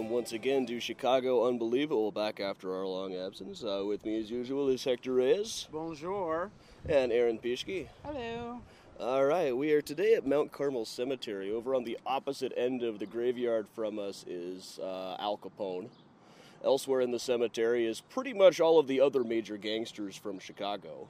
Ladies and gentlemen, welcome once again to Chicago Unbelievable. Back after our long absence, uh, with me as usual is Hector Reyes Bonjour. and Erin Pischke. Hello. All right, we are today at Mount Carmel Cemetery. Over on the opposite end of the graveyard from us is uh, Al Capone. Elsewhere in the cemetery is pretty much all of the other major gangsters from Chicago.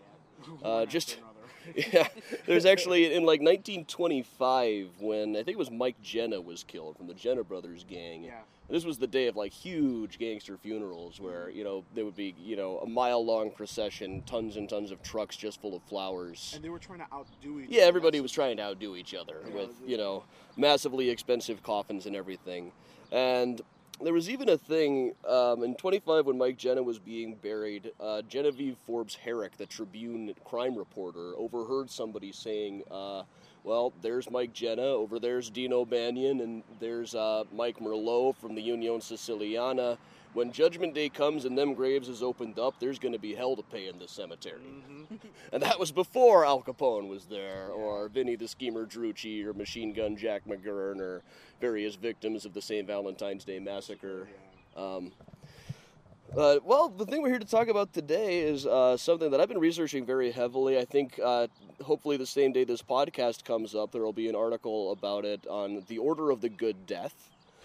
Uh, just yeah, there's actually in like 1925 when I think it was Mike Genna was killed from the Genna Brothers gang. Yeah. This was the day of like huge gangster funerals where you know there would be you know a mile long procession, tons and tons of trucks just full of flowers. And they were trying to outdo each Yeah, everybody was trying to outdo each other Yeah, with, you know, massively expensive coffins and everything. And there was even a thing um, in 25 when Mike Genna was being buried. Uh, Genevieve Forbes Herrick, the Tribune crime reporter, overheard somebody saying, uh, "Well, there's Mike Genna, over there's Dean O'Banion, and there's uh, Mike Merlo from the Union Siciliana." When Judgment Day comes and them graves is opened up, there's going to be hell to pay in this cemetery. Mm-hmm. And that was before Al Capone was there, or Vinny the Schemer Drucci, or Machine Gun Jack McGurn, or various victims of the St. Valentine's Day Massacre. Um, uh, well, the thing we're here to talk about today is uh, something that I've been researching very heavily. I think uh, hopefully the same day this podcast comes up, there will be an article about it on the Order of the Good Death.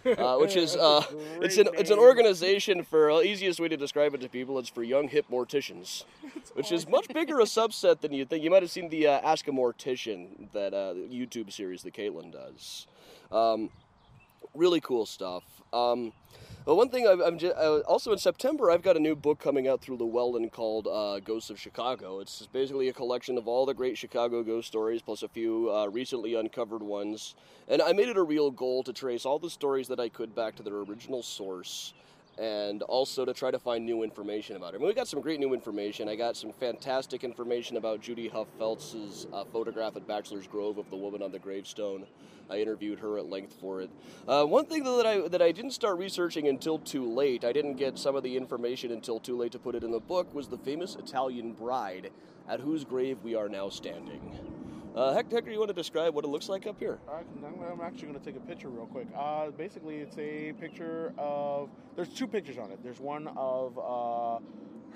Uh, which is uh, it's an it's an organization for uh, easiest way to describe it to people. It's for young hip morticians, which is much bigger a subset than you think. You might have seen the uh, Ask a Mortician that uh, YouTube series that Caitlin does. Um, really cool stuff. Um, but one thing I've, I'm ju- uh, also in September, I've got a new book coming out through Llewellyn called uh, Ghosts of Chicago. It's basically a collection of all the great Chicago ghost stories, plus a few uh, recently uncovered ones. And I made it a real goal to trace all the stories that I could back to their original source. And also to try to find new information about her. I mean, we got some great new information. I got some fantastic information about Judy Huff Feltz's uh, photograph at Bachelor's Grove of the woman on the gravestone. I interviewed her at length for it. Uh, one thing though that I that I didn't start researching until too late, I didn't get some of the information until too late to put it in the book, was the famous Italian bride at whose grave we are now standing. Uh, Hector, Hector, you want to describe what it looks like up here? I can- I'm, I'm actually going to take a picture real quick. Uh, basically, it's a picture of. There's two pictures on it. There's one of uh,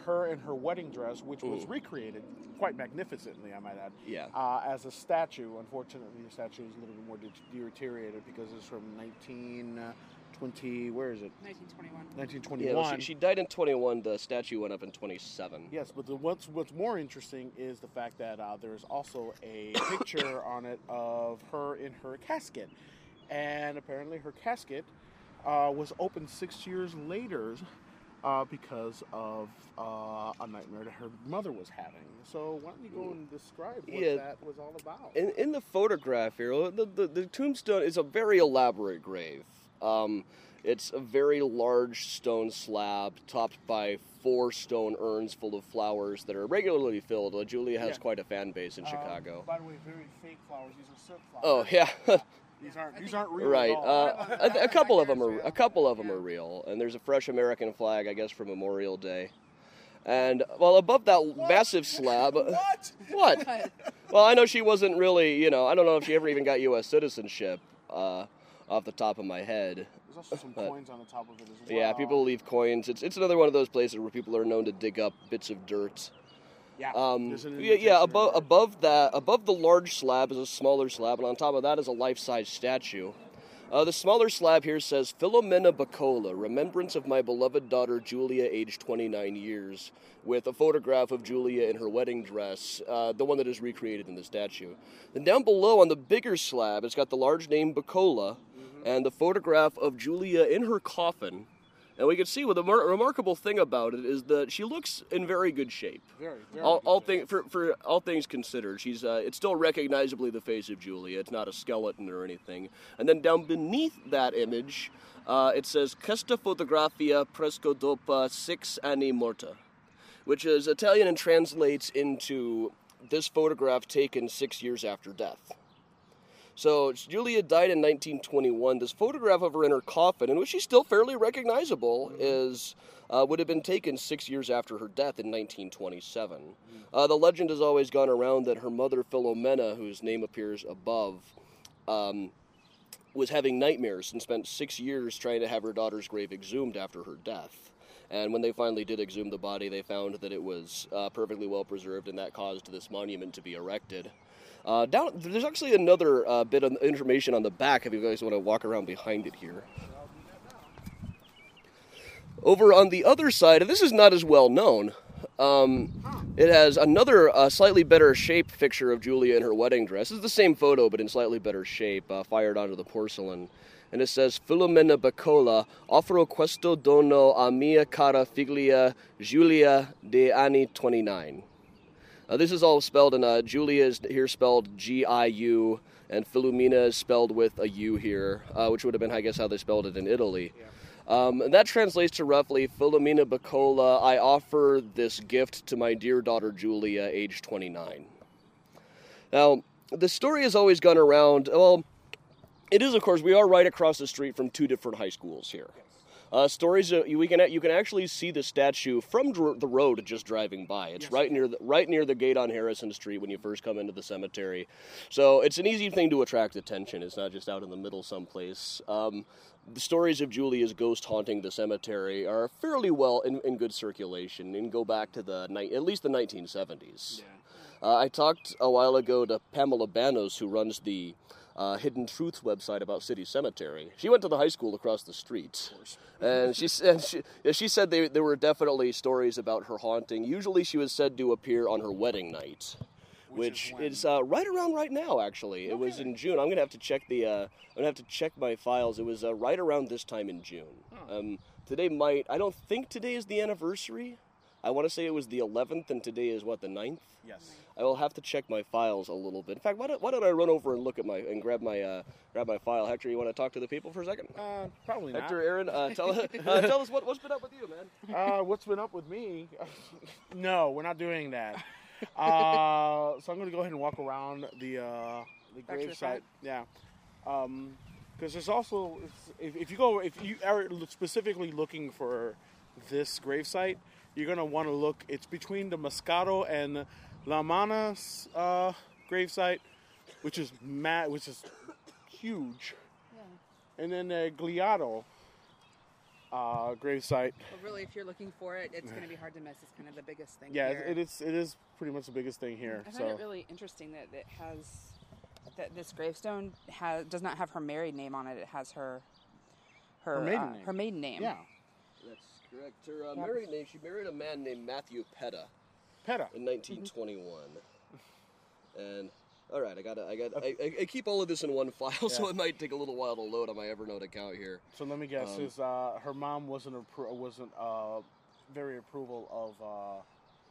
her in her wedding dress, which was Ooh. recreated quite magnificently, I might add. Yeah. Uh, as a statue, unfortunately, the statue is a little bit more de- deteriorated because it's from 1920. Where is it? 1921. 1921. Yeah, well, she, she died in 21. The statue went up in 27. Yes, but the, what's what's more interesting is the fact that uh, there's also a picture on it of her in her casket, and apparently her casket uh, was opened six years later uh, because of uh, a nightmare that her mother was having. So why don't you go and describe what Yeah. that was all about? In, in the photograph here, the, the, the tombstone is a very elaborate grave. Um, it's a very large stone slab topped by four stone urns full of flowers that are regularly filled. Uh, Julia has Yeah. quite a fan base in Um, Chicago. by the way, very fake flowers. These are silk Oh flowers. yeah, These aren't I these aren't real. right. At all. Uh, a, a couple of them are Real. a couple of them Yeah. are real, and there's a fresh American flag, I guess, for Memorial Day. And well, above that massive slab, what? what? But Well, I know she wasn't really, you know, I don't know if she ever even got U.S. citizenship uh, off the top of my head. There's also some But- coins on the top of it as well. Yeah, people leave coins. It's, it's another one of those places where people are known to dig up bits of dirt. Yeah. Um, yeah, yeah. Above above that, above the large slab is a smaller slab, and on top of that is a life-size statue. Uh, the smaller slab here says Philomena Buccola, remembrance of my beloved daughter Julia, aged 29 years, with a photograph of Julia in her wedding dress, uh, the one that is recreated in the statue. Then down below on the bigger slab, it's got the large name Buccola and the photograph of Julia in her coffin. And we can see what the mar- remarkable thing about it is that she looks in very good shape Very, very all, good all thing, for, for all things considered, she's uh, it's still recognizably the face of Julia. It's not a skeleton or anything. And then down beneath that image, uh, it says "Questa fotografia presco dopo six anni morta," which is Italian and translates into "this photograph taken six years after death." So Julia died in 1921. This photograph of her in her coffin, in which she's still fairly recognizable, is uh, would have been taken six years after her death in 1927. Uh, the legend has always gone around that her mother Philomena, whose name appears above, um, was having nightmares and spent six years trying to have her daughter's grave exhumed after her death. And when they finally did exhume the body, they found that it was uh, perfectly well preserved, and that caused this monument to be erected. Uh, down, there's actually another uh, bit of information on the back if you guys want to walk around behind it here. Over on the other side, and this is not as well known, um, it has another uh, slightly better shape picture of Julia in her wedding dress. It's the same photo, but in slightly better shape, uh, fired onto the porcelain. And it says, Filomena Buccola, offro questo dono a mia cara figlia Giulia de anni 29. Uh, this is all spelled in uh, Julia is here spelled G I U, and Filomena is spelled with a U here, uh, which would have been, I guess, how they spelled it in Italy. Yeah. Um, and that translates to roughly Filomena Buccola, I offer this gift to my dear daughter Julia, age 29. Now, the story has always gone around, well, it is, of course, we are right across the street from two different high schools here. Uh, stories uh, we can you can actually see the statue from dr- the road just driving by. It's Yes. right near the, right near the gate on Harrison Street when you first come into the cemetery. So it's an easy thing to attract attention. It's not just out in the middle someplace. Um, the stories of Julia's ghost haunting the cemetery are fairly well in, in good circulation and go back to the ni- at least the 1970s. Uh, I talked a while ago to Pamela Banos, who runs the uh, Hidden Truth website about City Cemetery. She went to the high school across the street, and she said she, she said they, there were definitely stories about her haunting. Usually, she was said to appear on her wedding night, Which which, is is, uh, right around right now. Actually, it was in June. I'm gonna have to check the. Uh, I'm gonna have to check my files. It was uh, right around this time in June. Um, today might. I don't think today is the anniversary. I want to say it was the 11th, and today is what the 9th. Yes. I will have to check my files a little bit. In fact, why don't, why don't I run over and look at my and grab my uh, grab my file? Hector, you want to talk to the people for a second? Uh, probably not. Hector, Erin, uh, tell uh, tell us what, what's been up with you, man. uh, what's been up with me? no, we're not doing that. Uh, so I'm going to go ahead and walk around the uh, the Back to the grave site. Yeah, because there's also if, if you go if you are specifically looking for this grave site, you're going to want to look. It's between the Moscato and La Manas uh, grave site, which is mad, which is huge, Yeah. and then the Gliado uh, grave site. But really, if you're looking for it, it's going to be hard to miss. It's kind of the biggest thing. Yeah, here. it is. It is pretty much the biggest thing here. I so find it really interesting that it has that this gravestone has does not have her married name on it. It has her her Her maiden uh, name. her maiden name. yeah, That's correct. Her uh, Yep. married name. She married a man named Matthew Petta Peta. in 1921. And all right, I got I got I, I, I keep all of this in one file, so Yeah. it might take a little while to load on my Evernote account here. So let me guess. Um, is uh, her mom wasn't appro- wasn't uh, very approval of uh,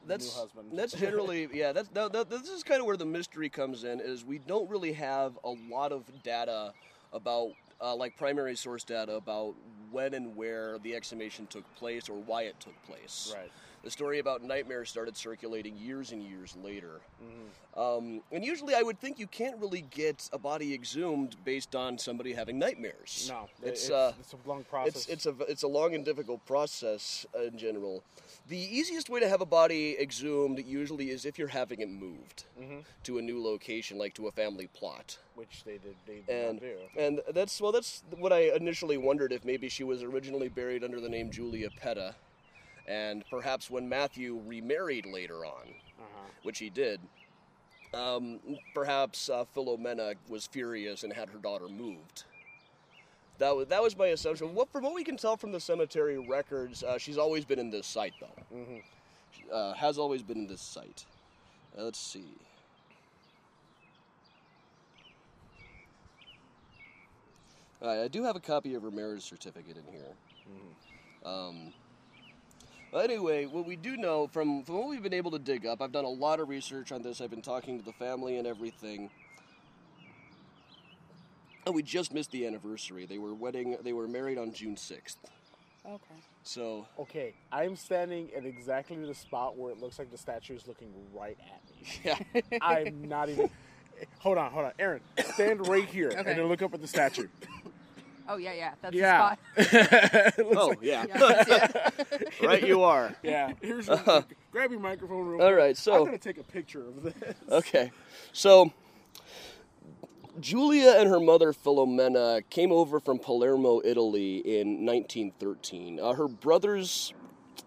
the that's new husband? that's generally yeah that's that, that, this is kind of where the mystery comes in is we don't really have a lot of data about uh, like primary source data about when and where the exhumation took place or why it took place right. The story about nightmares started circulating years and years later Mhm. um, and usually i would think you can't really get a body exhumed based on somebody having nightmares No, it's, it's uh, it's a long process. it's it's a it's a long and difficult process in general. The easiest way to have a body exhumed usually is if you're having it moved Mhm. to a new location, like to a family plot. which they did they did And do. and that's well, that's what I initially wondered if maybe she was originally buried under the name Julia Petta, and perhaps when Matthew remarried later on, Uh-huh. which he did. Um, perhaps uh, Philomena was furious and had her daughter moved. That was, that was my assumption. What, from what we can tell from the cemetery records, uh, she's always been in this site, though. Mhm. She, uh, has always been in this site. Uh, let's see. Right, I do have a copy of her marriage certificate in here. Um, well, anyway, what we do know from, from what we've been able to dig up, I've done a lot of research on this. I've been talking to the family and everything. And we just missed the anniversary. They were wedding. They were married on June sixth. Okay. So Okay, I'm standing at exactly the spot where it looks like the statue is looking right at me. yeah, I'm not even. Hold on, hold on, Erin. Stand right here Okay. and then look up at the statue. Oh yeah, yeah. That's yeah. the spot. Oh like- yeah, Yeah, I see it. right. You are. yeah. Here's your, grab your microphone real All quick. right, so- I'm gonna take a picture of this. Okay, so Julia and her mother Philomena came over from Palermo, Italy in 1913. Uh, her brothers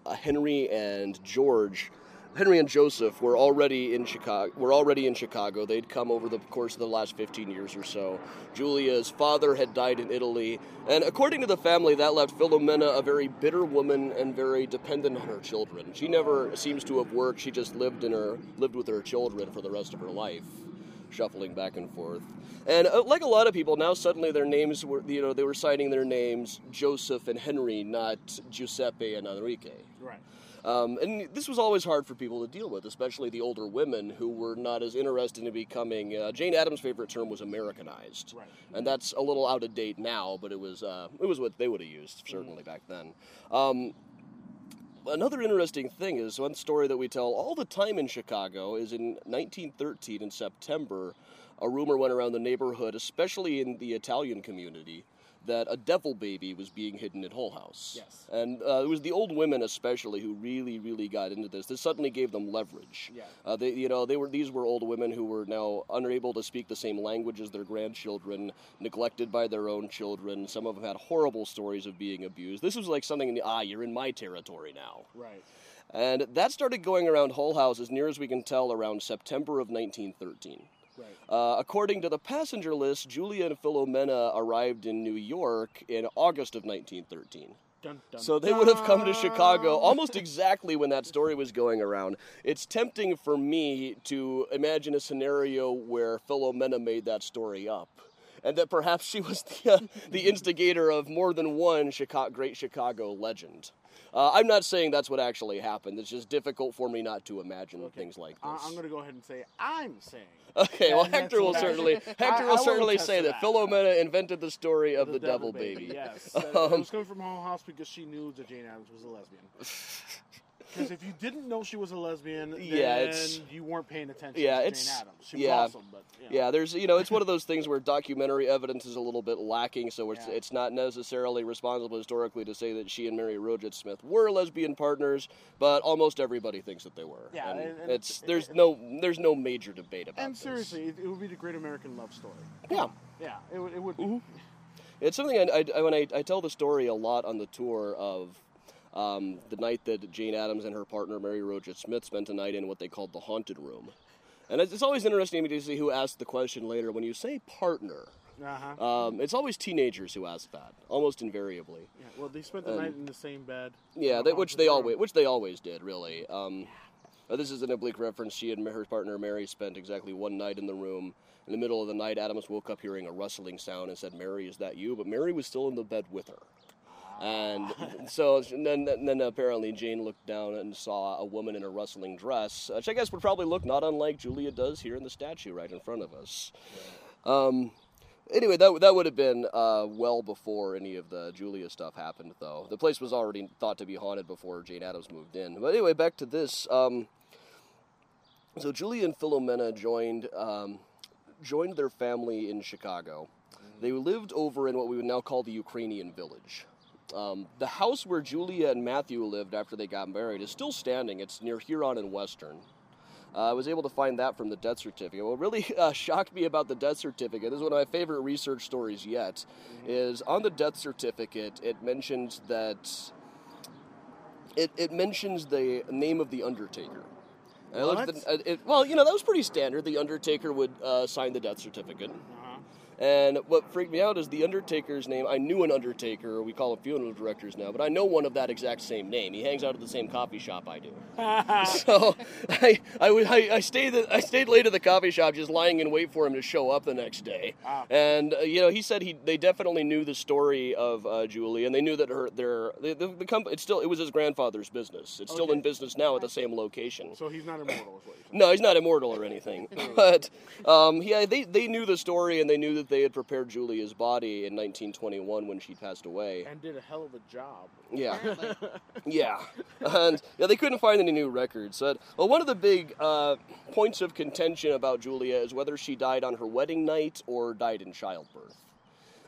uh, Henry and George, Henry and Joseph, were already in Chicago. Were already in Chicago. They'd come over the course of the last 15 years or so. Julia's father had died in Italy, and according to the family, that left Philomena a very bitter woman and very dependent on her children. She never seems to have worked. She just lived in her lived with her children for the rest of her life shuffling back and forth. And uh, like a lot of people, now suddenly their names were, you know, they were signing their names Joseph and Henry, not Giuseppe and Enrique. Right. Um, and this was always hard for people to deal with, especially the older women who were not as interested in becoming. Uh, Jane Addams' favorite term was Americanized, Right. and that's a little out of date now, but it was uh, it was what they would have used certainly back then. Um, another interesting thing is one story that we tell all the time in Chicago is in 1913 in September, a rumor went around the neighborhood, especially in the Italian community, that a devil baby was being hidden at Hull House. Yes. And uh, it was the old women especially who really, really got into this. This suddenly gave them leverage. Yeah. Uh, they, you know, they were these were old women who were now unable to speak the same language as their grandchildren, neglected by their own children. Some of them had horrible stories of being abused. This was like something in the ah, you're in my territory now. Right. And that started going around Hull House as near as we can tell around September of 1913. Right. Uh, according to the passenger list, Julia and Philomena arrived in New York in August of 1913. Dun, dun, So they would have come to. Chicago almost exactly when that story was going around. It's tempting for me to imagine a scenario where Philomena made that story up. And that perhaps she was the, uh, the instigator of more than one Chicago, great Chicago legend. Uh, I'm not saying that's what actually happened. It's just difficult for me not to imagine things like I- this. I'm going to go ahead and say I'm saying. Okay, well, Hector will certainly Hector I will certainly say that that. Philomena invented the story of the, devil, baby. Yes. That- it Um, was coming from Hull House because she knew that Jane Addams was a lesbian. Because if you didn't know she was a lesbian, then Yeah, it's- you weren't paying attention Yeah, to it's- yeah. was awesome, but you know. Yeah, there's you know it's one of those things where documentary evidence is a little bit lacking, so it's Yeah. it's not necessarily responsible historically to say that she and Mary Rozet Smith were lesbian partners, but almost everybody thinks that they were. Yeah, and, and- and- it's there's no there's no major debate about it. And this. seriously, it, it would be the great American love story. Yeah. Yeah, it would. It would be. Mhm. It's something I, I, I- when I, I tell the story a lot on the tour of um, the night that Jane Addams and her partner Mary Rozet Smith spent a night in what they called the haunted room. And it's, it's always interesting to me to see who asked the question later. When you say partner, Uh-huh. um, it's always teenagers who ask that, almost invariably. yeah, well, they spent the um, night in the same bed. Yeah, they, which they room. always which they always did, really. Um, uh, this is an oblique reference. She and her partner Mary spent exactly one night in the room. In the middle of the night, Addams woke up hearing a rustling sound and said, "Mary, is that you?" But Mary was still in the bed with her. And so then, then apparently Jane looked down and saw a woman in a rustling dress, which I guess would probably look not unlike Julia does here in the statue right in front of us. Um, anyway, that that would have been uh, well before any of the Julia stuff happened, though. The place was already thought to be haunted before Jane Addams moved in. But anyway, back to this. Um, so Julia and Philomena joined um, joined their family in Chicago. They lived over in what we would now call the Ukrainian village. Um, the house where Julia and Matthew lived after they got married is still standing. It's near Huron and Western. Uh, I was able to find that from the death certificate. What really uh, shocked me about the death certificate, this is one of my favorite research stories yet, is on the death certificate, it mentions that it, it mentions the name of the undertaker. The- uh, it- well, you know, that was pretty standard. The undertaker would uh, sign the death certificate. And what freaked me out is the Undertaker's name. I knew an Undertaker, we call them funeral directors now, but I know one of that exact same name. He hangs out at the same coffee shop I do. so I, I, I, stayed I stayed late at the coffee shop, just lying in wait for him to show up the next day. Ah. And uh, you know, he said he they definitely knew the story of uh, Julie, and they knew that her their the, the, the company it's still it was his grandfather's business. It's still in business now at the same location. So he's not immortal, is what you're. No, he's not immortal or anything. but um, yeah, they, they knew the story and they knew that they had prepared Julia's body in 1921 when she passed away. And did a hell of a job. Yeah, Apparently. yeah, and yeah, they couldn't find any new records. But, well, one of the big uh, points of contention about Julia is whether she died on her wedding night or died in childbirth.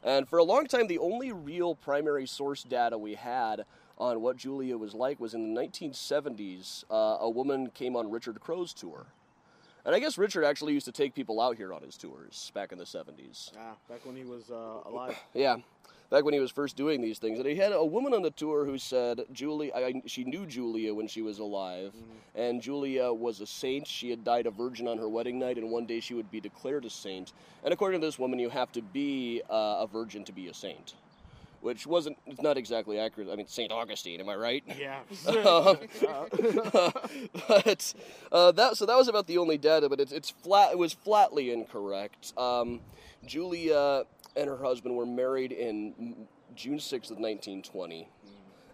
And for a long time, the only real primary source data we had on what Julia was like was in the 1970s. Uh, a woman came on Richard Crowe's tour. And I guess Richard actually used to take people out here on his tours back in the 70s. Ah, back when he was uh, alive. Yeah, back when he was first doing these things. And he had a woman on the tour who said Julie, I, she knew Julia when she was alive, and Julia was a saint. She had died a virgin on her wedding night, and one day she would be declared a saint. And according to this woman, you have to be uh, a virgin to be a saint. Which wasn't, it's not exactly accurate. I mean, St. Augustine, am I right? Yeah. but uh, that so that was about the only data, but it's it's flat. It was flatly incorrect. Um, Julia and her husband were married in June sixth of nineteen twenty,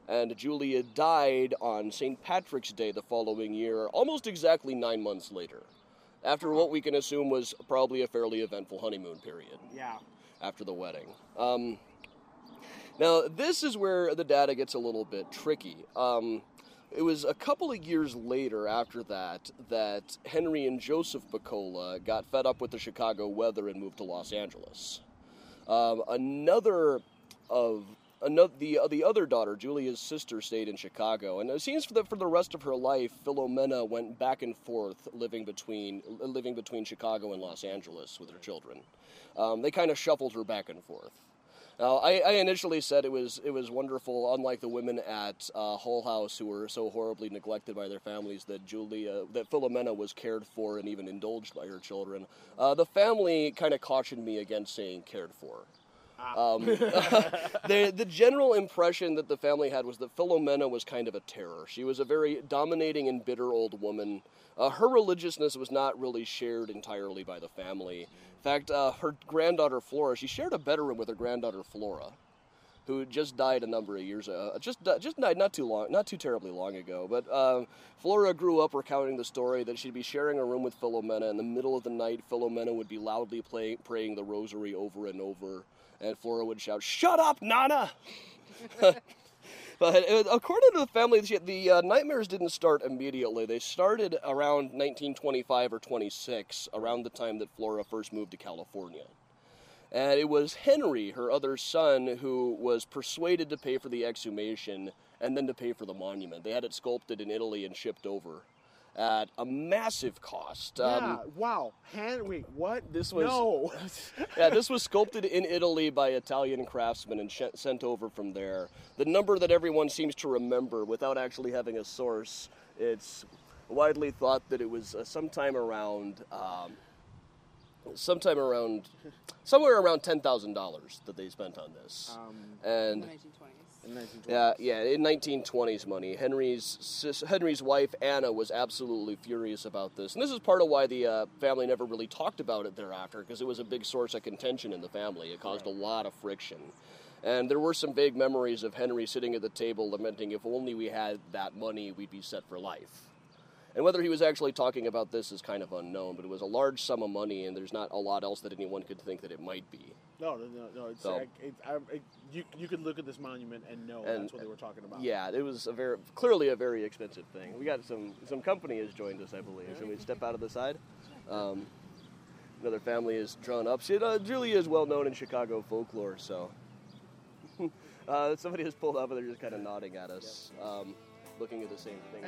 and Julia died on St. Patrick's Day the following year, almost exactly nine months later, after what we can assume was probably a fairly eventful honeymoon period yeah. after the wedding. Um, now, this is where the data gets a little bit tricky. Um, it was a couple of years later after that that Henry and Joseph Buccola got fed up with the Chicago weather and moved to Los Angeles. Um, another of another, the the other daughter, Julia's sister, stayed in Chicago, and it seems that for the rest of her life, Philomena went back and forth, living between living between Chicago and Los Angeles with her children. Um, they kind of shuffled her back and forth. Now, I, I initially said it was it was wonderful, unlike the women at uh, Hull House who were so horribly neglected by their families that Julia, that Philomena was cared for and even indulged by her children. Uh, the family kind of cautioned me against saying cared for. Um, the, the general impression that the family had was that Philomena was kind of a terror. She was a very dominating and bitter old woman. Uh, her religiousness was not really shared entirely by the family. In fact, uh, her granddaughter Flora, she shared a bedroom with her granddaughter Flora, who just died a number of years ago. Just just died not too long, not too terribly long ago. But uh, Flora grew up recounting the story that she'd be sharing a room with Philomena. In the middle of the night, Philomena would be loudly play- praying the rosary over and over, and Flora would shout, "Shut up, Nana!" But uh, according to the family, the- the uh, nightmares didn't start immediately. They started around 1925 or 26, around the time that Flora first moved to California. And it was Henry, her other son, who was persuaded to pay for the exhumation and then to pay for the monument. They had it sculpted in Italy and shipped over at a massive cost. Yeah. Um, Wow. Hand. Wait. What? This was- No. yeah, this was sculpted in Italy by Italian craftsmen and sh- sent over from there. The number that everyone seems to remember without actually having a source, it's widely thought that it was uh, sometime around, um, sometime around, somewhere around ten thousand dollars that they spent on this. um, and 1920s. In 1920. yeah, yeah, in 1920s money, Henry's sis, Henry's wife Anna was absolutely furious about this, and this is part of why the uh, family never really talked about it thereafter, because it was a big source of contention in the family. It caused a lot of friction, and there were some vague memories of Henry sitting at the table lamenting, "If only we had that money, we'd be set for life." And whether he was actually talking about this is kind of unknown, but it was a large sum of money, and there's not a lot else that anyone could think that it might be. No, no, no, no. It's, So- I, it, I, it, you, you could look at this monument and know And- that's what they were talking about. Yeah, it was a very clearly a very expensive thing. We got some some company has joined us, I believe. Should we step out of the side? Um, another family is drawn up. She, uh, Julia is well known in Chicago folklore, so uh, somebody has pulled up and they're just kind of nodding at us, um, looking at the same thing.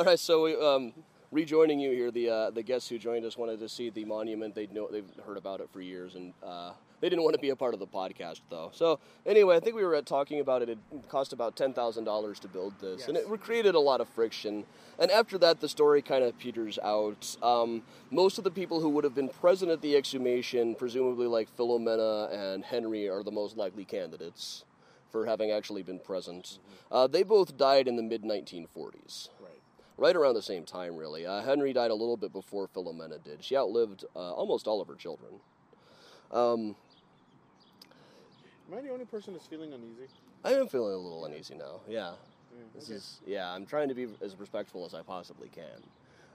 All right, so we, um, rejoining you here, the uh, the guests who joined us wanted to see the monument. They know they've heard about it for years, and uh, they didn't want to be a part of the podcast though. So anyway, I think we were uh, talking about it. It cost about ten thousand dollars to build this, and it Yes. created a lot of friction. And after that, the story kind of peters out. Um, most of the people who would have been present at the exhumation, presumably like Philomena and Henry, are the most likely candidates for having actually been present. Uh, they both died in the mid 1940s Right. right around the same time, really. Uh, Henry died a little bit before Philomena did. She outlived uh, almost all of her children. Um, Am I the only person that's feeling uneasy? I am feeling a little uneasy now. Yeah, Yeah, this okay. is yeah. I'm trying to be as respectful as I possibly can.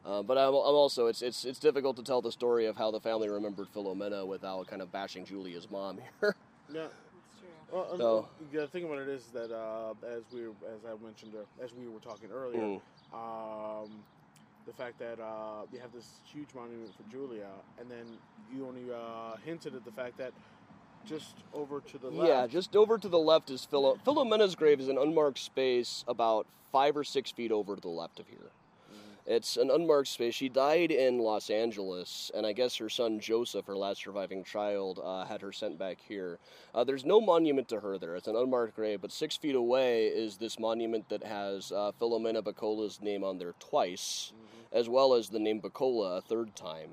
Uh, but I'm, I'm also it's it's it's difficult to tell the story of how the family remembered Philomena without kind of bashing Julia's mom here. Yeah. That's true. Well, So- the thing about it is that uh, as we were, as I mentioned, uh, as we were talking earlier, Mm. Um, the fact that uh, you have this huge monument for Julia, and then you only uh, hinted at the fact that just over to the left. Yeah, just over to the left is Philo- Philomena's grave is an unmarked space about five or six feet over to the left of here. It's an unmarked space. She died in Los Angeles, and I guess her son Joseph, her last surviving child, uh, had her sent back here. Uh, there's no monument to her there. It's an unmarked grave, but six feet away is this monument that has uh, Philomena Buccola's name on there twice, as well as the name Buccola a third time,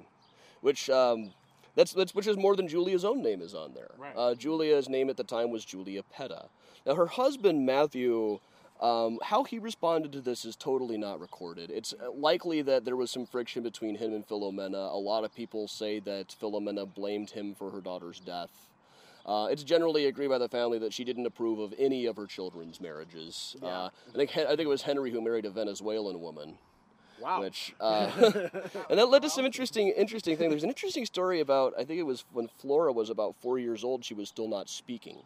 which. Um, that's, that's which is more than Julia's own name is on there. Right. Uh, Julia's name at the time was Julia Petta. Now her husband Matthew um, how he responded to this is totally not recorded. It's uh, likely that there was some friction between him and Philomena. A lot of people say that Philomena blamed him for her daughter's death. Uh, it's generally agreed by the family that she didn't approve of any of her children's marriages. Uh, I think I think it was Henry who married a Venezuelan woman. Wow. Which uh, and that led to some interesting interesting thing. There's an interesting story about I think it was when Flora was about four years old. She was still not speaking.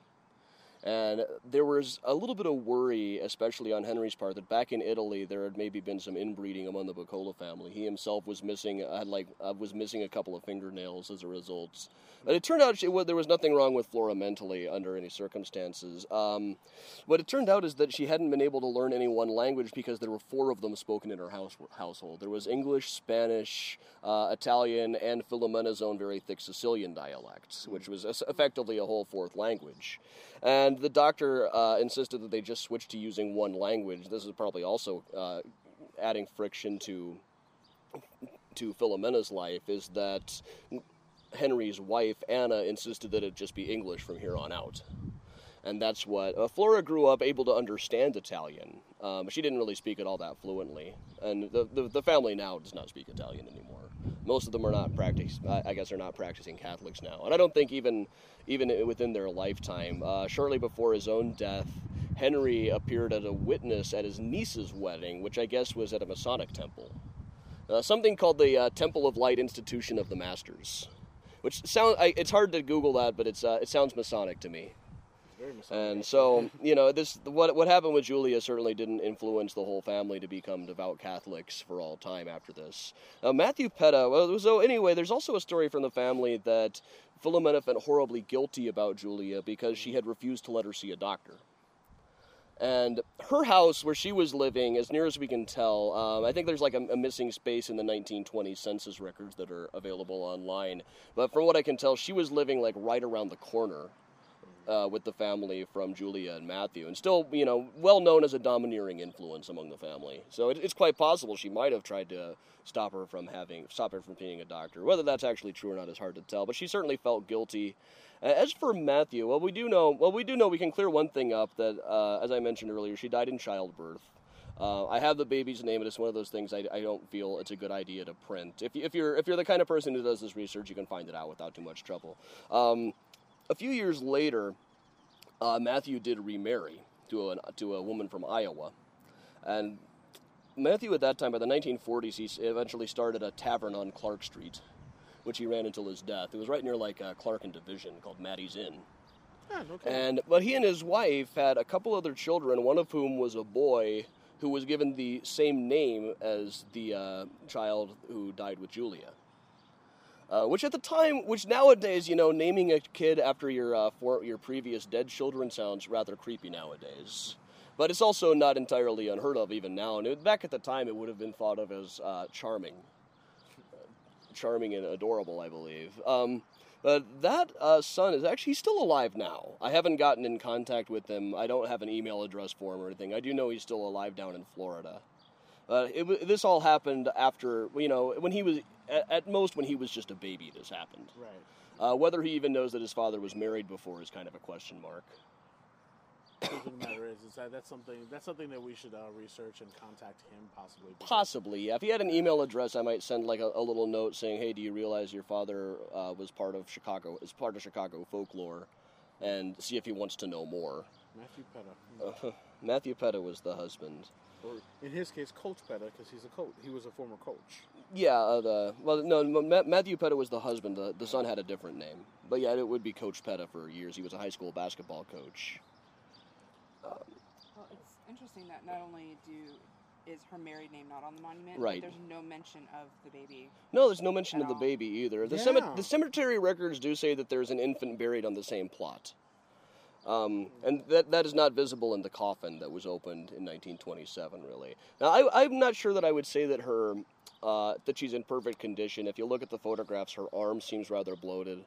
And there was a little bit of worry, especially on Henry's part, that back in Italy there had maybe been some inbreeding among the Buccola family. He himself was missing, had like, uh, was missing a couple of fingernails as a result. But it turned out she, well, there was nothing wrong with Flora mentally under any circumstances. Um, what it turned out is that she hadn't been able to learn any one language because there were four of them spoken in her house, household. There was English, Spanish, uh, Italian, and Filomena's own very thick Sicilian dialect, which was effectively a whole fourth language. And the doctor uh, insisted that they just switch to using one language. This is probably also uh, adding friction to to Philomena's life. Is that Henry's wife Anna insisted that it just be English from here on out, and that's what uh, Flora grew up able to understand Italian. Um, she didn't really speak it all that fluently, and the, the the family now does not speak Italian anymore. Most of them are not practice. I guess they're not practicing Catholics now, and I don't think even even within their lifetime. Uh, shortly before his own death, Henry appeared as a witness at his niece's wedding, which I guess was at a Masonic temple. Uh, something called the uh, Temple of Light Institution of the Masters, which sound I, it's hard to Google that, but it's uh, it sounds Masonic to me. And so, you know, this what what happened with Julia certainly didn't influence the whole family to become devout Catholics for all time after this. Uh, Matthew Petta. Well, so anyway, there's also a story from the family that Philomena felt horribly guilty about Julia because she had refused to let her see a doctor. And her house, where she was living, as near as we can tell, um, I think there's like a, a missing space in the 1920 census records that are available online. But from what I can tell, she was living like right around the corner uh, with the family from Julia and Matthew, and still, you know, well known as a domineering influence among the family. So it, it's quite possible she might have tried to stop her from having stop her from being a doctor. Whether that's actually true or not is hard to tell. But she certainly felt guilty. As for Matthew, well, we do know. Well, we do know we can clear one thing up that, uh, as I mentioned earlier, she died in childbirth. Uh, I have the baby's name, and it's one of those things I, I don't feel it's a good idea to print. If, you, if you're if you're the kind of person who does this research, you can find it out without too much trouble. Um, a few years later, uh, Matthew did remarry to a, to a woman from Iowa. And Matthew, at that time, by the 1940s, he eventually started a tavern on Clark Street, which he ran until his death. It was right near like uh, Clark and Division called Maddie's Inn. Yeah, no kidding. And but he and his wife had a couple other children, one of whom was a boy who was given the same name as the uh, child who died with Julia. Uh, which at the time, which nowadays, you know, naming a kid after your uh, for, your previous dead children sounds rather creepy nowadays. But it's also not entirely unheard of even now. And it, back at the time, it would have been thought of as uh, charming, charming and adorable, I believe. Um, but that uh, son is actually still alive now. I haven't gotten in contact with him. I don't have an email address for him or anything. I do know he's still alive down in Florida. Uh, it, this all happened after you know when he was at, at most when he was just a baby. This happened. right. Uh, whether he even knows that his father was married before is kind of a question mark. The truth of the matter is, is that that's something that's something that we should uh, research and contact him possibly. Possibly, yeah. If he had an email address, I might send like a, a little note saying, "Hey, do you realize your father uh, was part of Chicago? Is part of Chicago folklore?" And see if he wants to know more. Matthew Petta, Uh, Matthew Petta was the husband. or in his case, Coach Petta, because he's a coach. He was a former coach. Yeah, uh, the, well, no, Ma- Matthew Petta was the husband. The, the son had a different name, but yeah, it would be Coach Petta for years. He was a high school basketball coach. Well, it's interesting that not only do is her married name not on the monument. Right. But there's no mention of the baby. No, there's no mention At of the baby either. The, Yeah. cement, the cemetery records do say that there's an infant buried on the same plot. Um, and that, that is not visible in the coffin that was opened in 1927, really. Now, I, I'm not sure that I would say that her, uh, that she's in perfect condition. If you look at the photographs, her arm seems rather bloated.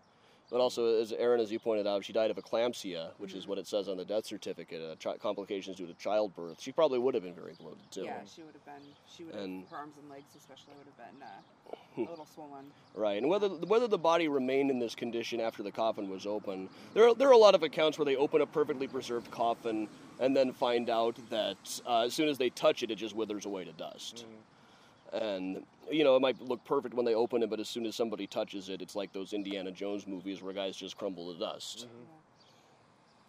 But also, as Erin, as you pointed out, she died of eclampsia, which is what it says on the death certificate, uh, chi- complications due to childbirth. She probably would have been very bloated, too. Yeah, she would have been. She would have. And- Her arms and legs, especially, would have been uh, a little swollen. Right, and whether whether the body remained in this condition after the coffin was open, there are, there are a lot of accounts where they open a perfectly preserved coffin and then find out that uh, as soon as they touch it, it just withers away to dust. And you know, it might look perfect when they open it, but as soon as somebody touches it, it's like those Indiana Jones movies where guys just crumble to dust.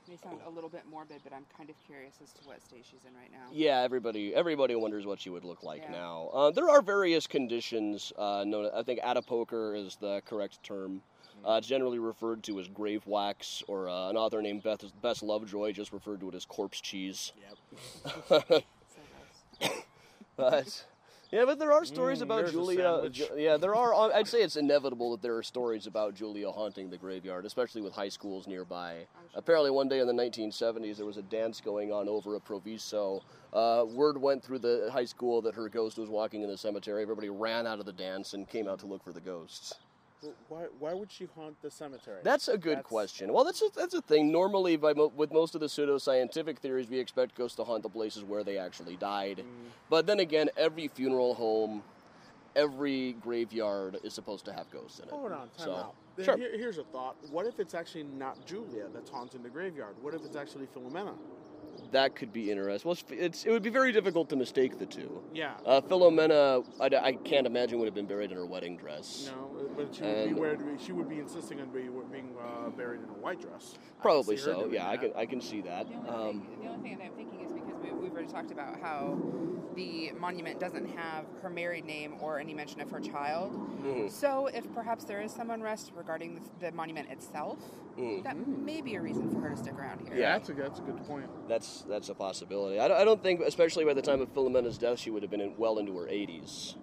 May sound a little bit morbid, but I'm kind of curious as to what stage she's in right now. Yeah, everybody everybody wonders what she would look like Yeah. now. Uh, there are various conditions. Uh, known, I think adipocere is the correct term. Uh, it's generally referred to as grave wax, or uh, an author named Beth, Bess Lovejoy just referred to it as corpse cheese. Yep. So gross. But yeah, but there are stories Mm, about Julia. sandwich. Ju- yeah, there are. uh, I'd say it's inevitable that there are stories about Julia haunting the graveyard, especially with high schools nearby. Apparently, one day in the 1970s, there was a dance going on over at Proviso. Uh, word went through the high school that her ghost was walking in the cemetery. Everybody ran out of the dance and came out to look for the ghosts. Why, why would she haunt the cemetery? That's a good That's- question. Well, that's a, that's a thing. Normally, by mo- with most of the pseudoscientific theories, we expect ghosts to haunt the places where they actually died. Mm. But then again, every funeral home, every graveyard is supposed to have ghosts in it. Hold on, time So, out. Sure. here- here's a thought. What if it's actually not Julia that's haunting the graveyard? What if it's actually Philomena? That could be interesting. Well, it's, it's, it would be very difficult to mistake the two. Yeah. Uh, Philomena, I, I can't imagine would have been buried in her wedding dress. no, but she would and- be wearing, she would be insisting on being, being uh, buried in a white dress. Probably so. doing Yeah, I can I can see that. The only, Um, thing, the only thing that I'm thinking is because we, we've already talked about how the monument doesn't have her married name or any mention of her child. mhm, So, if perhaps there is some unrest regarding the, the monument itself, mhm. that may be a reason for her to stick around here. Yeah, that's a, that's a good point. That's that's a possibility. I don't, I don't think, especially by the time of Philomena's death, she would have been in, well into her 80s.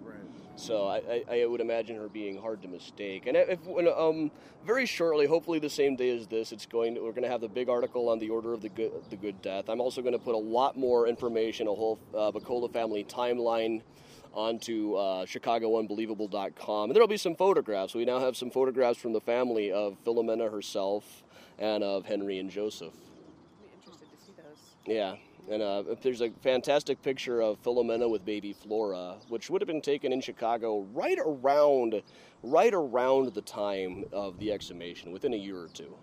So I, I, I would imagine her being hard to mistake. And if when, um, very shortly, hopefully the same day as this, it's going. To, we're going to have the big article on the order of the good the good death. I'm also going to put a lot more information, a whole uh, Buccola family timeline. Onto uh, ChicagoUnbelievable.com, and there'll be some photographs. We now have some photographs from the family of Philomena herself and of Henry and Joseph. I'd be interested to see those. Yeah, and uh, there's a fantastic picture of Philomena with baby Flora, which would have been taken in Chicago right around, right around the time of the exhumation, within a year or two.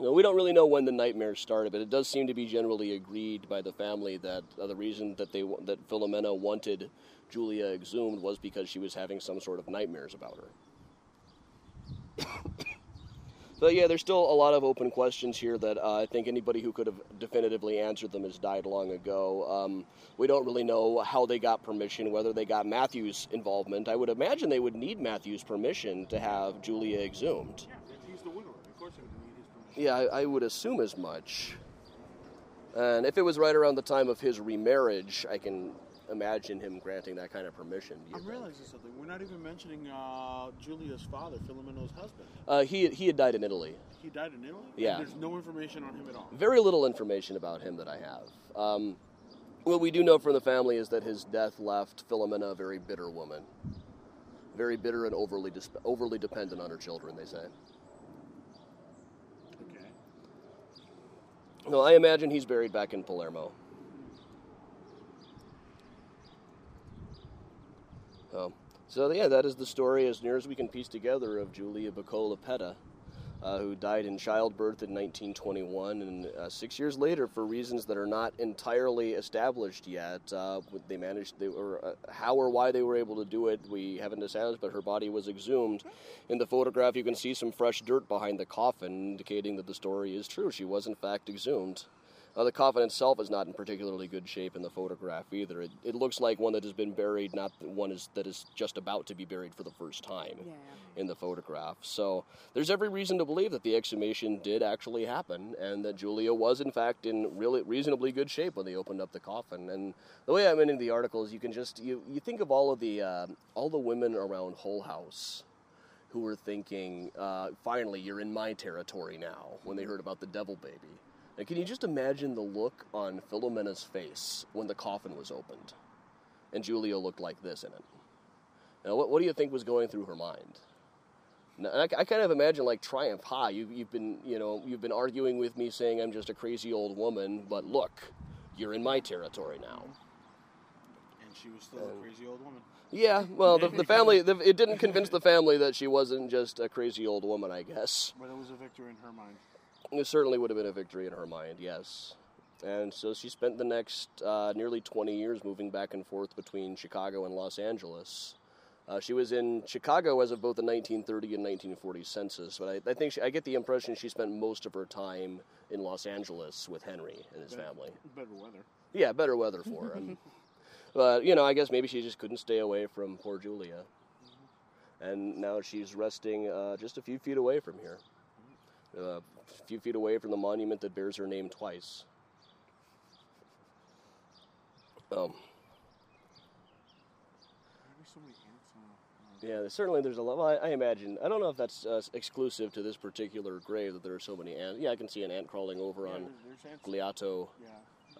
Know, we don't really know when the nightmares started, but it does seem to be generally agreed by the family that uh, the reason that they that Philomena wanted Julia exhumed was because she was having some sort of nightmares about her. But yeah, there's still a lot of open questions here that uh, I think anybody who could have definitively answered them has died long ago. Um, we don't really know how they got permission, whether they got Matthew's involvement. I would imagine they would need Matthew's permission to have Julia exhumed. Yeah, he's the widower, of course he would need his permission. Yeah, I, I would assume as much. And if it was right around the time of his remarriage, I can imagine him granting that kind of permission. I'm think? realizing something. We're not even mentioning uh, Julia's father, Philomena's husband. Uh, he, he had died in Italy. He died in Italy? Yeah. And there's no information on him at all. Very little information about him that I have. Um, what we do know from the family is that his death left Philomena a very bitter woman. Very bitter and overly dis- overly dependent on her children, they say. Okay. No, I imagine he's buried back in Palermo. Oh. So yeah, that is the story as near as we can piece together of Julia Buccola Petta, uh, who died in childbirth in 1921, and uh, six years later, for reasons that are not entirely established yet, uh, they managed. They were uh, how or why they were able to do it. We haven't established, but her body was exhumed. In the photograph, you can see some fresh dirt behind the coffin, indicating that the story is true. She was in fact exhumed. Uh, the coffin itself is not in particularly good shape in the photograph either. It, it looks like one that has been buried, not one is, that is just about to be buried for the first time Yeah. in the photograph. So there's every reason to believe that the exhumation did actually happen, and that Julia was in fact in really reasonably good shape when they opened up the coffin. And the way I'm in the article is you can just you, you think of all of the uh, all the women around Hull House who were thinking, uh, finally, you're in my territory now, when they heard about the devil baby. And can you just imagine the look on Philomena's face when the coffin was opened? And Julia looked like this in it. Now, what, what do you think was going through her mind? Now, I, I kind of imagine like triumph. Ha! You, you've been, you know, you've been arguing with me, saying I'm just a crazy old woman, but look, you're in my territory now. And she was still a crazy old woman. Yeah, well, the, the family, the, it didn't convince the family that she wasn't just a crazy old woman, I guess. But it was a victory in her mind. It certainly would have been a victory in her mind, yes. And so she spent the next uh, nearly 20 years moving back and forth between Chicago and Los Angeles. Uh, she was in Chicago as of both the 1930 and 1940 census, but I, I think she, I get the impression she spent most of her time in Los Angeles with Henry and his family. Better weather. Yeah, better weather for her. And, but you know, I guess maybe she just couldn't stay away from poor Julia, and now she's resting uh, just a few feet away from here, uh, a few feet away from the monument that bears her name twice. Um, There's so many ants on yeah, there's- certainly there's a lot. Well, I, I imagine. I don't know if that's uh, exclusive to this particular grave that there are so many ants. Yeah, I can see an ant crawling over yeah, on there's, there's. Gliato Yeah.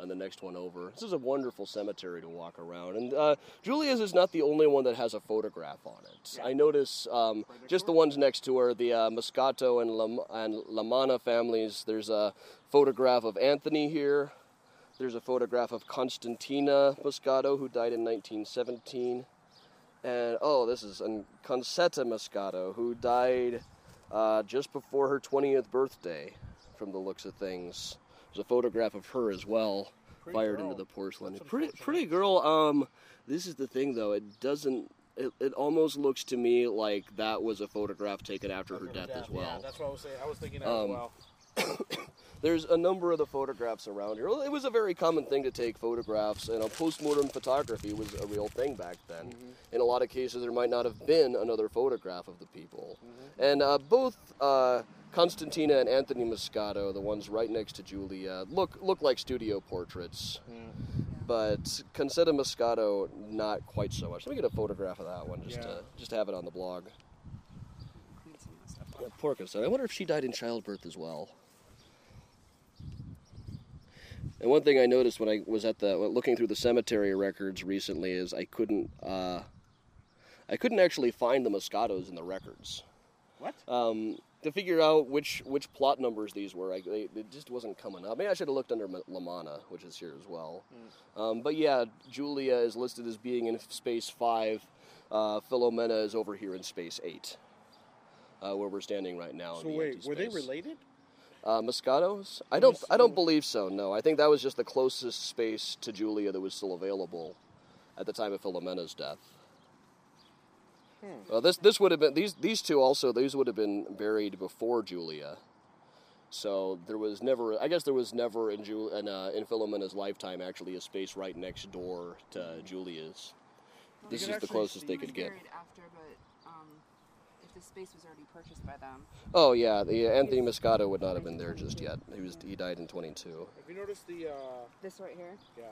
On the next one over. This is a wonderful cemetery to walk around, and uh, Julia's is not the only one that has a photograph on it. Yeah. I notice um, just the ones next to her, the uh, Moscato and Lam- and Lamana families. There's a photograph of Anthony here. There's a photograph of Constantina Moscato, who died in 1917. And oh, this is and Concetta Moscato, who died uh, just before her 20th birthday, from the looks of things. There's a photograph of her as well, Pretty fired girl. into the porcelain. Pretty, pretty girl. Um, this is the thing though. It doesn't. It, it almost looks to me like that was a photograph taken after her death as Yeah, well. that's what I was saying. I was thinking that Um, as well. There's a number of the photographs around here. It was a very common thing to take photographs, and a postmortem photography was a real thing back then. Mm-hmm. In a lot of cases, there might not have been another photograph of the people. Mm-hmm. And uh, both uh, Constantina and Anthony Moscato, the ones right next to Julia, look look like studio portraits. But Concetta Moscato, not quite so much. Let me get a photograph of that one, just Yeah. to just to have it on the blog. Clean some of this stuff Yeah, poor Concetta. I wonder if she died in childbirth as well. And one thing I noticed when I was at the looking through the cemetery records recently is I couldn't uh, I couldn't actually find the Moscatos in the records. What? Um, to figure out which which plot numbers these were, I, they, it just wasn't coming up. Maybe I should have looked under Ma- Lamana, which is here as well. Um, but yeah, Julia is listed as being in space five. Uh, Philomena is over here in space eight, uh, where we're standing right now. So in the wait, were they related? Uh, Moscatos? I don't. I don't believe so. No, I think that was just the closest space to Julia that was still available at the time of Philomena's death. Hmm. Well, this this would have been these these two also. These would have been buried before Julia. So there was never. I guess there was never in Ju- in, uh, in Philomena's lifetime actually a space right next door to Julia's. This is the closest see- they could get. after, but um, if the space was already purchased by them, Oh yeah, the Anthony Moscato would not have been there just yet. He was he died in 22. Have you noticed the? uh this right here. Yeah.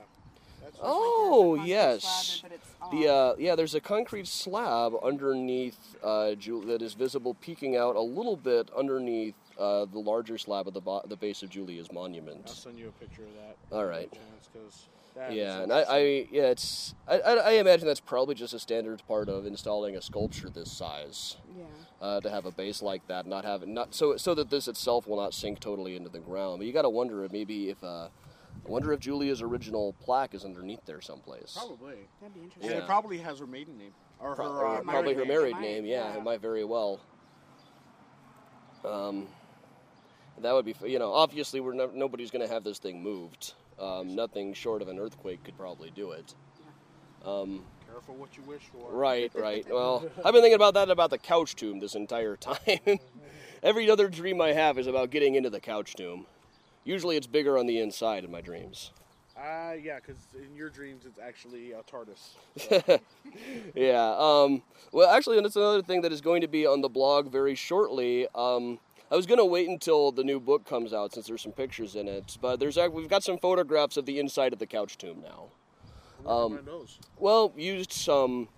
That's Oh, like yes. slab, The uh, yeah, there's a concrete slab underneath uh, Ju- that is visible, peeking out a little bit underneath uh, the larger slab at the bo- the base of Julia's monument. I'll monument. send you a picture of that. All right. Because that Yeah, and I, I yeah, it's I, I, I imagine that's probably just a standard part of installing a sculpture this size. yeah. Uh, to have a base like that, not have it not so so that this itself will not sink totally into the ground. But you got to wonder if maybe if uh, I wonder if Julia's original plaque is underneath there someplace. probably. That'd be And interesting. it probably has her maiden name or Pro- her uh, probably her married Might, name. Yeah, yeah. it might very well. Um, that would be, you know, obviously we're no, nobody's going to have this thing moved. Um, nothing short of an earthquake could probably do it. Um, Careful what you wish for. right, right. Well, I've been thinking about that about the couch tomb this entire time. Every other dream I have is about getting into the couch tomb. Usually it's bigger on the inside in my dreams. Uh, yeah, because in your dreams it's actually a TARDIS. Yeah. Um, well, actually, and that's another thing that is going to be on the blog very shortly. Um, I was going to wait until the new book comes out since there's some pictures in it, but there's we've got some photographs of the inside of the couch tomb now. Um, are my nose? Well, used some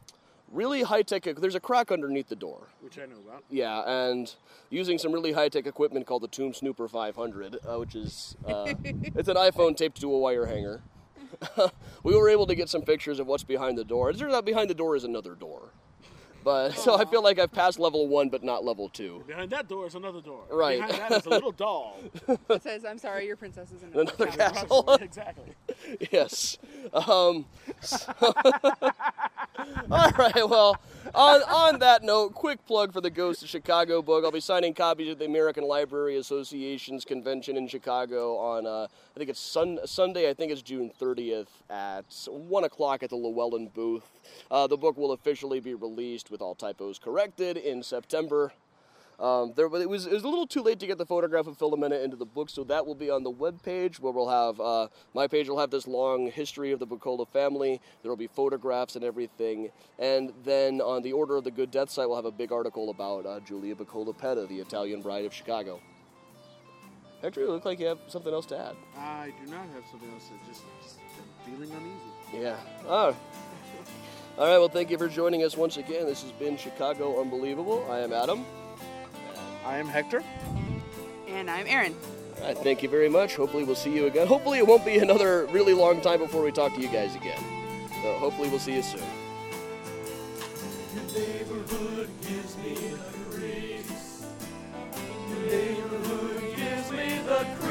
really high tech. There's a crack underneath the door. Which I know about. Yeah, and using some really high tech equipment called the Tomb Snooper 500, uh, which is uh, it's an iPhone taped to a wire hanger. we were able to get some pictures of what's behind the door. It turns out behind the door is another door. But so I feel like I've passed level one, but not level two. Behind that door is another door. Right. Behind that is a little doll. It says, "I'm sorry, your princess is in Another castle." castle. Exactly. yes. Um, so- all right. Well, on on that note, quick plug for the Ghost of Chicago book. I'll be signing copies at the American Library Association's convention in Chicago on uh, I think it's sun, Sunday. I think it's June 30th at one o'clock at the Llewellyn booth. Uh, the book will officially be released with all typos corrected in September. Um, there, but it was it was a little too late to get the photograph of Philomena into the book, so that will be on the web page where we'll have uh, my page will have this long history of the Buccola family. There will be photographs and everything, and then on the Order of the Good Death site, we'll have a big article about uh, Julia Buccola Petta, the Italian bride of Chicago. Hector, you look like you have something else to add. I do not have something else. to Just, just feeling uneasy. Yeah. Oh. All right. Well, thank you for joining us once again. This has been Chicago Unbelievable. I am Adam. I am Hector. And I'm Erin. All right, thank you very much. Hopefully, we'll see you again. Hopefully, it won't be another really long time before we talk to you guys again. So, hopefully, we'll see you soon. Your neighborhood gives me the creeps. Your neighborhood gives me the creeps.